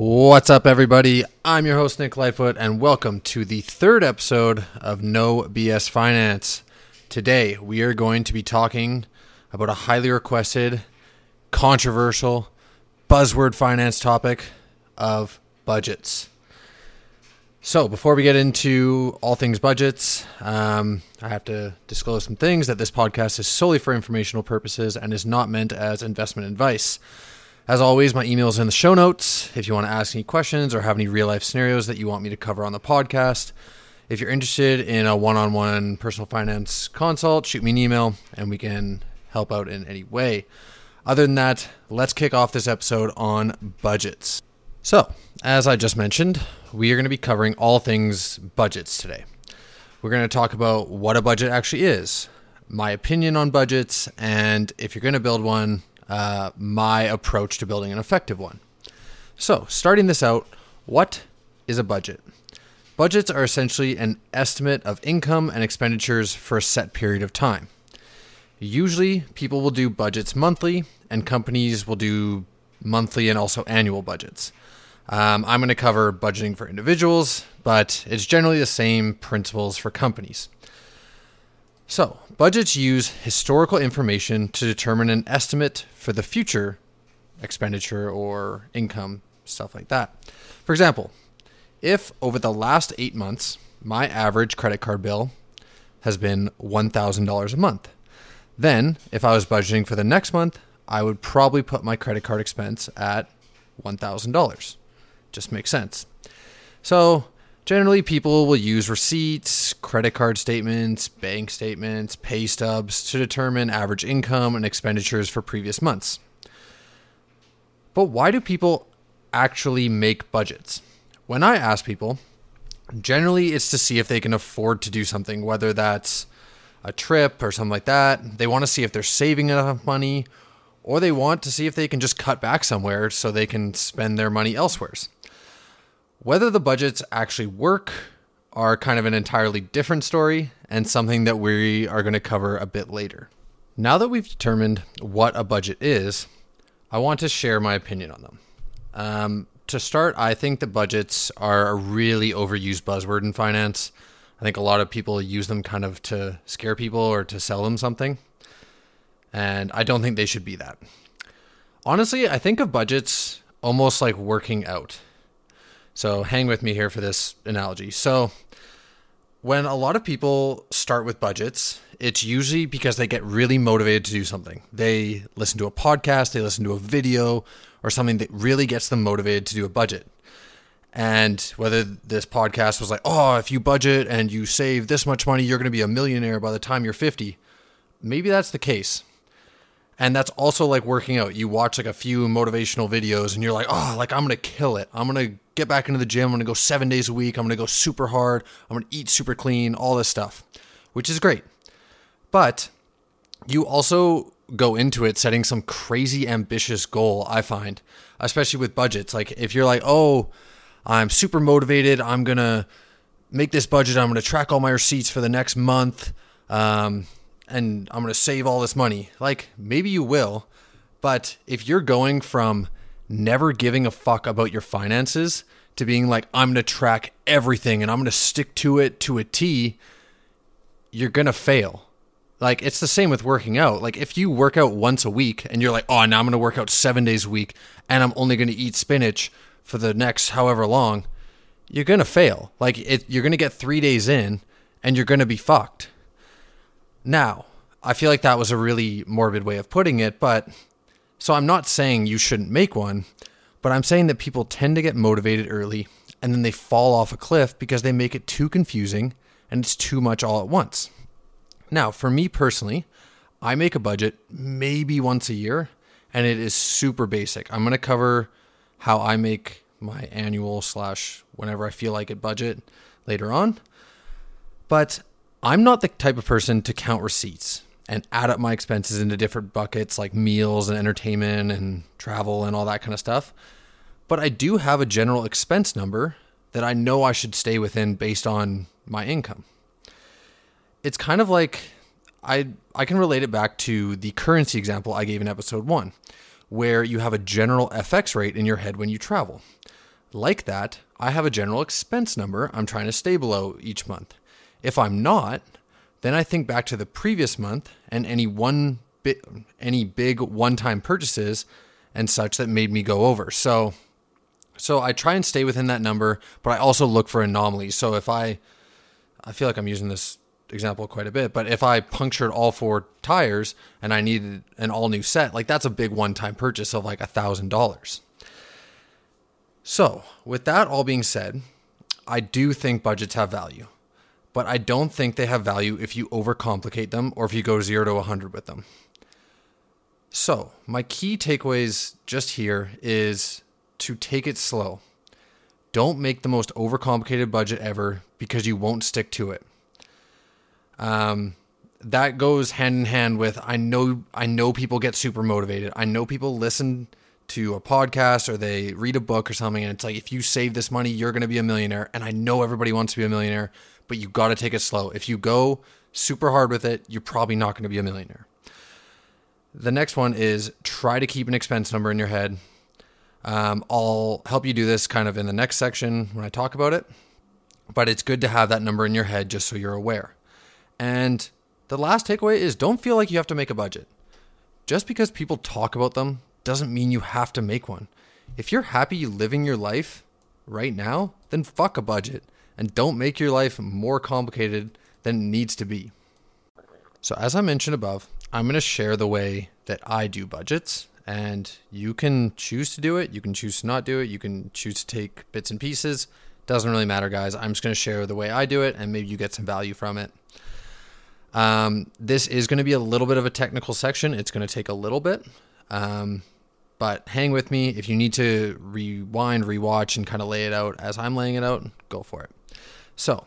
What's up, everybody? I'm your host, Nick Lightfoot, and welcome to the third episode of No BS Finance. Today, we are going to be talking about a highly requested, controversial, buzzword finance topic of budgets. So, before we get into all things budgets, um, I have to disclose some things that this podcast is solely for informational purposes and is not meant as investment advice. As always, my email is in the show notes if you want to ask any questions or have any real life scenarios that you want me to cover on the podcast. If you're interested in a one on one personal finance consult, shoot me an email and we can help out in any way. Other than that, let's kick off this episode on budgets. So, as I just mentioned, we are going to be covering all things budgets today. We're going to talk about what a budget actually is, my opinion on budgets, and if you're going to build one, uh, my approach to building an effective one. So, starting this out, what is a budget? Budgets are essentially an estimate of income and expenditures for a set period of time. Usually, people will do budgets monthly, and companies will do monthly and also annual budgets. Um, I'm going to cover budgeting for individuals, but it's generally the same principles for companies. So, budgets use historical information to determine an estimate for the future expenditure or income, stuff like that. For example, if over the last eight months, my average credit card bill has been $1,000 a month, then if I was budgeting for the next month, I would probably put my credit card expense at $1,000. Just makes sense. So, Generally, people will use receipts, credit card statements, bank statements, pay stubs to determine average income and expenditures for previous months. But why do people actually make budgets? When I ask people, generally it's to see if they can afford to do something, whether that's a trip or something like that. They want to see if they're saving enough money, or they want to see if they can just cut back somewhere so they can spend their money elsewhere. Whether the budgets actually work are kind of an entirely different story and something that we are going to cover a bit later. Now that we've determined what a budget is, I want to share my opinion on them. Um, to start, I think that budgets are a really overused buzzword in finance. I think a lot of people use them kind of to scare people or to sell them something. And I don't think they should be that. Honestly, I think of budgets almost like working out. So hang with me here for this analogy. So when a lot of people start with budgets, it's usually because they get really motivated to do something. They listen to a podcast, they listen to a video, or something that really gets them motivated to do a budget. And whether this podcast was like, oh, if you budget and you save this much money, you're going to be a millionaire by the time you're 50. Maybe that's the case. And that's also like working out. You watch like a few motivational videos and you're like, oh, like I'm going to kill it. I'm going to get back into the gym. I'm going to go seven days a week. I'm going to go super hard. I'm going to eat super clean, all this stuff, which is great. But you also go into it setting some crazy ambitious goal, I find, especially with budgets. Like if you're like, oh, I'm super motivated. I'm going to make this budget. I'm going to track all my receipts for the next month. Um, and I'm going to save all this money. Like maybe you will. But if you're going from never giving a fuck about your finances to being like, I'm going to track everything and I'm going to stick to it to a T, you're going to fail. Like, it's the same with working out. Like, if you work out once a week and you're like, oh, now I'm going to work out seven days a week and I'm only going to eat spinach for the next however long, you're going to fail. Like, it, you're going to get three days in and you're going to be fucked. Now, I feel like that was a really morbid way of putting it, but so I'm not saying you shouldn't make one, but I'm saying that people tend to get motivated early and then they fall off a cliff because they make it too confusing and it's too much all at once. Now, for me personally, I make a budget maybe once a year and it is super basic. I'm going to cover how I make my annual slash whenever I feel like it budget later on. But I'm not the type of person to count receipts and add up my expenses into different buckets like meals and entertainment and travel and all that kind of stuff. But I do have a general expense number that I know I should stay within based on my income. It's kind of like I I can relate it back to the currency example I gave in episode 1 where you have a general FX rate in your head when you travel. like that, I have a general expense number I'm trying to stay below each month. If I'm not, then I think back to the previous month and any one bit, any big one-time purchases and such that made me go over. So, so I try and stay within that number, but I also look for anomalies. So if I, I feel like I'm using this example quite a bit, but if I punctured all four tires and I needed an all new set, like that's a big one-time purchase of like a thousand dollars. So, with that all being said, I do think budgets have value, but I don't think they have value if you overcomplicate them or if you go zero to 100 with them. So, my key takeaways just here is to take it slow. Don't make the most overcomplicated budget ever because you won't stick to it. Um, that goes hand in hand with I know I know people get super motivated. I know people listen to a podcast or they read a book or something and it's like if you save this money you're going to be a millionaire and I know everybody wants to be a millionaire but you got to take it slow. If you go super hard with it, you're probably not going to be a millionaire. The next one is try to keep an expense number in your head. Um, I'll help you do this kind of in the next section when I talk about it, but it's good to have that number in your head just so you're aware. And the last takeaway is don't feel like you have to make a budget. Just because people talk about them doesn't mean you have to make one. If you're happy living your life right now, then fuck a budget and don't make your life more complicated than it needs to be. So, as I mentioned above, I'm going to share the way that I do budgets, and you can choose to do it. You can choose to not do it. You can choose to take bits and pieces. Doesn't really matter, guys. I'm just going to share the way I do it, and maybe you get some value from it. Um, this is going to be a little bit of a technical section. It's going to take a little bit. Um, but hang with me. If you need to rewind, rewatch, and kind of lay it out as I'm laying it out, go for it. So,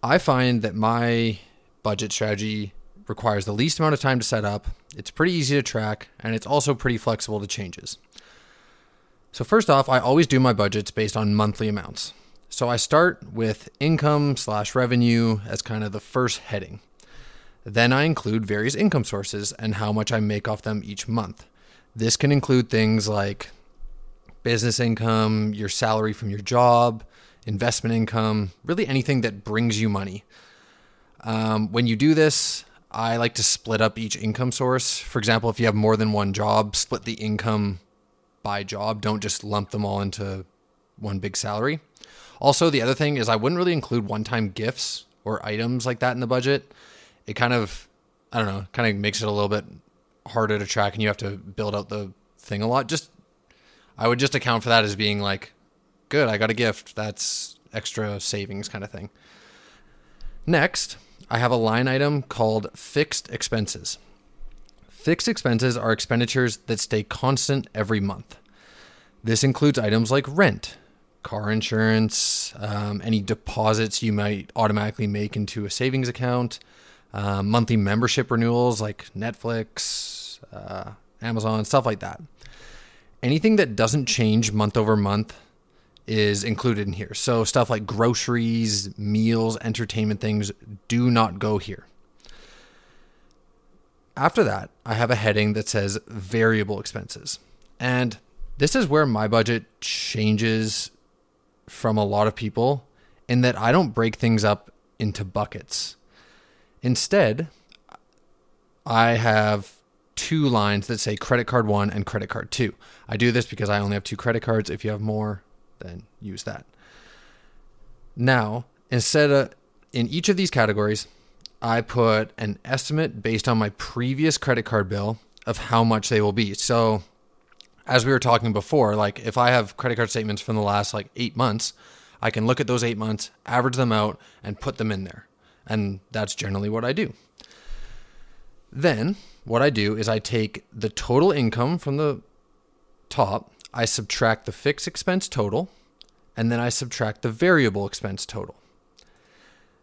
I find that my budget strategy requires the least amount of time to set up. It's pretty easy to track, and it's also pretty flexible to changes. So, first off, I always do my budgets based on monthly amounts. So, I start with income slash revenue as kind of the first heading. Then I include various income sources and how much I make off them each month. This can include things like business income, your salary from your job, investment income, really anything that brings you money. Um, when you do this, I like to split up each income source. For example, if you have more than one job, split the income by job. Don't just lump them all into one big salary. Also, the other thing is I wouldn't really include one time gifts or items like that in the budget. It kind of, I don't know, kind of makes it a little bit harder to track and you have to build out the thing a lot. Just I would just account for that as being like, good, I got a gift. That's extra savings kind of thing. Next, I have a line item called fixed expenses. Fixed expenses are expenditures that stay constant every month. This includes items like rent, car insurance, um, any deposits you might automatically make into a savings account, uh, monthly membership renewals like Netflix, uh, Amazon, stuff like that. Anything that doesn't change month over month is included in here. So stuff like groceries, meals, entertainment things do not go here. After that, I have a heading that says variable expenses. And this is where my budget changes from a lot of people in that I don't break things up into buckets. Instead, I have two lines that say credit card one and credit card two. I do this because I only have two credit cards. If you have more, then use that. Now, instead of in each of these categories, I put an estimate based on my previous credit card bill of how much they will be. So, as we were talking before, like if I have credit card statements from the last like eight months, I can look at those eight months, average them out, and put them in there. And that's generally what I do. Then, what I do is I take the total income from the top, I subtract the fixed expense total, and then I subtract the variable expense total.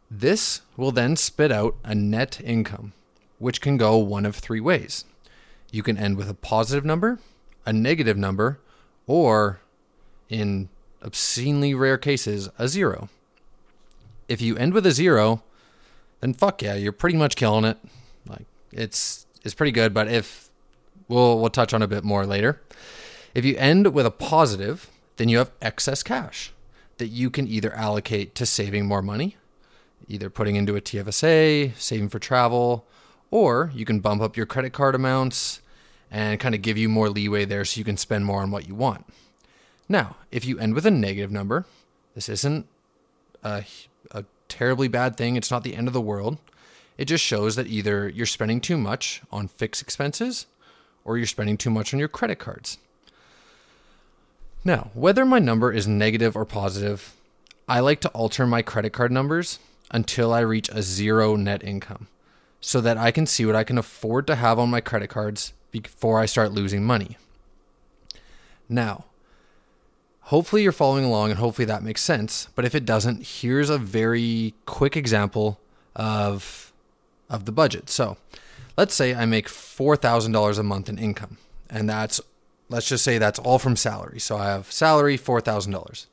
This will then spit out a net income, which can go one of three ways. You can end with a positive number, a negative number, or in obscenely rare cases, a zero. If you end with a zero, then fuck yeah, you're pretty much killing it. Like it's it's pretty good, but if we'll we'll touch on a bit more later. If you end with a positive, then you have excess cash that you can either allocate to saving more money, either putting into a TFSA, saving for travel, or you can bump up your credit card amounts and kind of give you more leeway there so you can spend more on what you want. Now, if you end with a negative number, this isn't a, a terribly bad thing. It's not the end of the world. It just shows that either you're spending too much on fixed expenses or you're spending too much on your credit cards. Now, whether my number is negative or positive, I like to alter my credit card numbers until I reach a zero net income so that I can see what I can afford to have on my credit cards before I start losing money. Now, hopefully you're following along and hopefully that makes sense, but if it doesn't, here's a very quick example of of the budget. So, let's say I make $4,000 a month in income, and that's let's just say that's all from salary. So I have salary $4,000.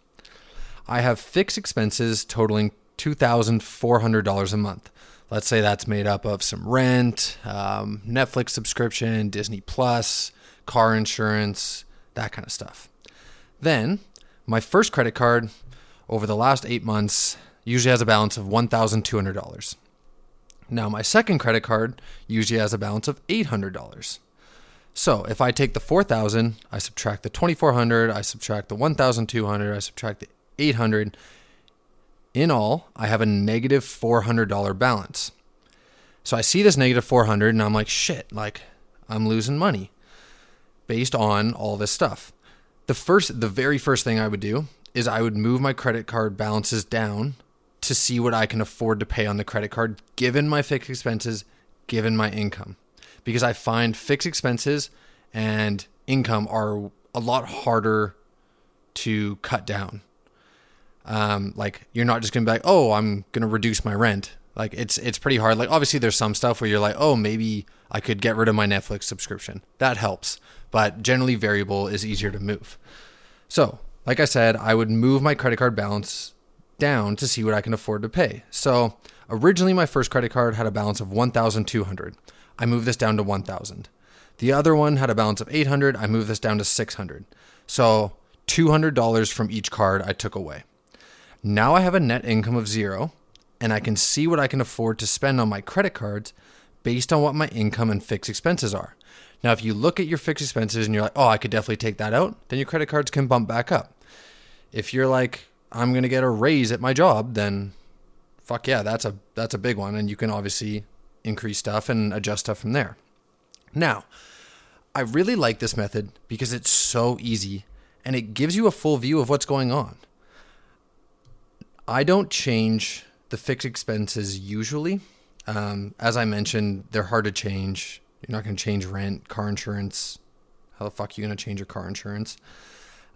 I have fixed expenses totaling $2,400 a month. Let's say that's made up of some rent, um, Netflix subscription, Disney Plus, car insurance, that kind of stuff. Then my first credit card over the last eight months usually has a balance of $1,200. Now, my second credit card usually has a balance of $800. So if I take the 4,000, I subtract the 2,400, I subtract the 1,200, I subtract the 800. In all, I have a negative $400 balance. So I see this negative 400 and I'm like, shit, like I'm losing money based on all this stuff. The first, the very first thing I would do is I would move my credit card balances down to see what I can afford to pay on the credit card given my fixed expenses, given my income because I find fixed expenses and income are a lot harder to cut down. Um, like you're not just gonna be like, oh, I'm gonna reduce my rent. Like it's it's pretty hard. Like obviously there's some stuff where you're like, oh, maybe I could get rid of my Netflix subscription. That helps, but generally variable is easier to move. So, like I said, I would move my credit card balance down to see what I can afford to pay. So originally my first credit card had a balance of 1,200. I move this down to 1000. The other one had a balance of 800. I move this down to 600. So $200 from each card I took away. Now I have a net income of zero and I can see what I can afford to spend on my credit cards based on what my income and fixed expenses are. Now, if you look at your fixed expenses and you're like, oh, I could definitely take that out, then your credit cards can bump back up. If you're like, I'm going to get a raise at my job, then fuck yeah, that's a that's a big one and you can obviously increase stuff and adjust stuff from there. Now, I really like this method because it's so easy and it gives you a full view of what's going on. I don't change the fixed expenses usually. Um, as I mentioned, they're hard to change. You're not going to change rent, car insurance. How the fuck are you going to change your car insurance?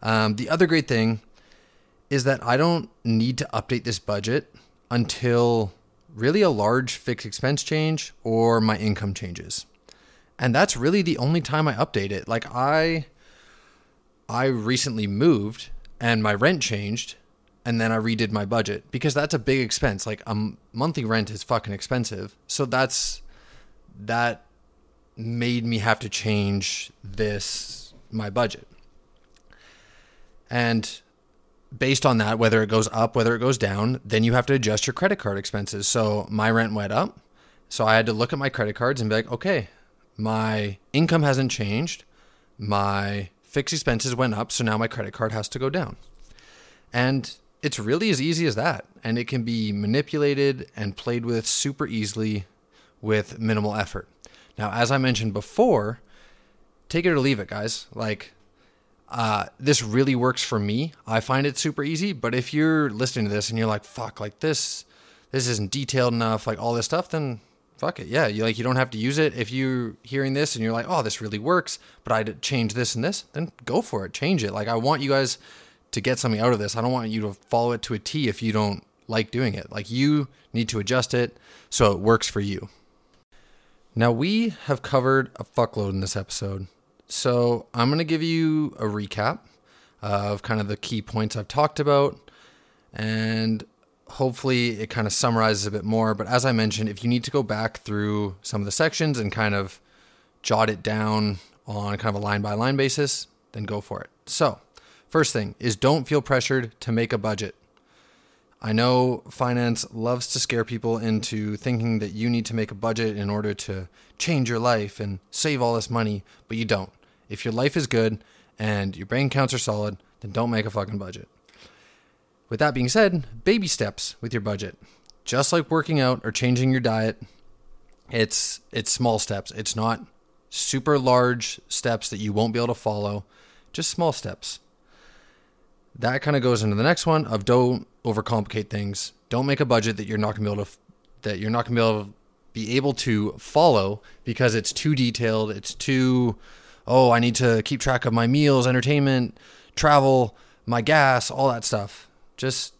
Um, the other great thing is that I don't need to update this budget until really a large fixed expense change or my income changes. And that's really the only time I update it. Like I I recently moved and my rent changed and then I redid my budget because that's a big expense. Like a monthly rent is fucking expensive. So that's that made me have to change this my budget. And based on that, whether it goes up, whether it goes down, then you have to adjust your credit card expenses. So my rent went up. So I had to look at my credit cards and be like, okay, my income hasn't changed. My fixed expenses went up. So now my credit card has to go down. And it's really as easy as that. And it can be manipulated and played with super easily with minimal effort. Now, as I mentioned before, take it or leave it, guys. Like, uh, this really works for me. I find it super easy. But if you're listening to this and you're like, fuck, like this, this isn't detailed enough, like all this stuff, then fuck it. Yeah, you like you don't have to use it. If you're hearing this and you're like, oh, this really works, but I'd change this and this, then go for it. Change it. Like I want you guys to get something out of this. I don't want you to follow it to a T if you don't like doing it. Like you need to adjust it so it works for you. Now we have covered a fuckload in this episode. So I'm going to give you a recap of kind of the key points I've talked about, and hopefully it kind of summarizes a bit more. But as I mentioned, if you need to go back through some of the sections and kind of jot it down on kind of a line by line basis, then go for it. So, First thing is don't feel pressured to make a budget. I know finance loves to scare people into thinking that you need to make a budget in order to change your life and save all this money, but you don't. If your life is good and your bank accounts are solid, then don't make a fucking budget. With that being said, baby steps with your budget. Just like working out or changing your diet, it's it's small steps. It's not super large steps that you won't be able to follow, just small steps that kind of goes into the next one of don't overcomplicate things. Don't make a budget that you're not gonna be able to that you're not gonna be able to be able to follow because it's too detailed. It's too oh I need to keep track of my meals, entertainment, travel, my gas, all that stuff. Just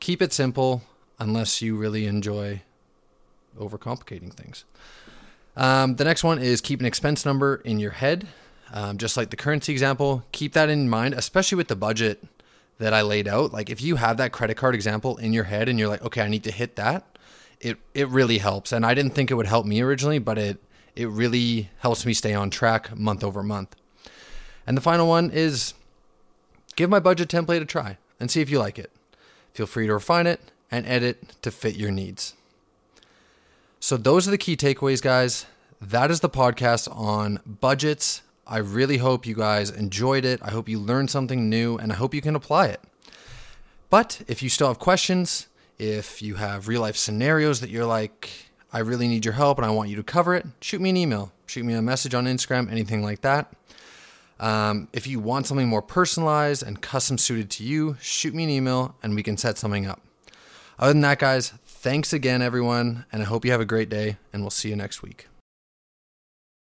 keep it simple unless you really enjoy overcomplicating things. Um, the next one is keep an expense number in your head. Um, just like the currency example, keep that in mind, especially with the budget that I laid out, like if you have that credit card example in your head and you're like, okay, I need to hit that, it it really helps. And I didn't think it would help me originally, but it it really helps me stay on track month over month. And the final one is give my budget template a try and see if you like it. Feel free to refine it and edit to fit your needs. So those are the key takeaways, guys. That is the podcast on budgets I really hope you guys enjoyed it. I hope you learned something new and I hope you can apply it. But if you still have questions, if you have real life scenarios that you're like, I really need your help and I want you to cover it, shoot me an email, shoot me a message on Instagram, anything like that. Um, if you want something more personalized and custom suited to you, shoot me an email and we can set something up. Other than that, guys, thanks again, everyone, and I hope you have a great day, and we'll see you next week.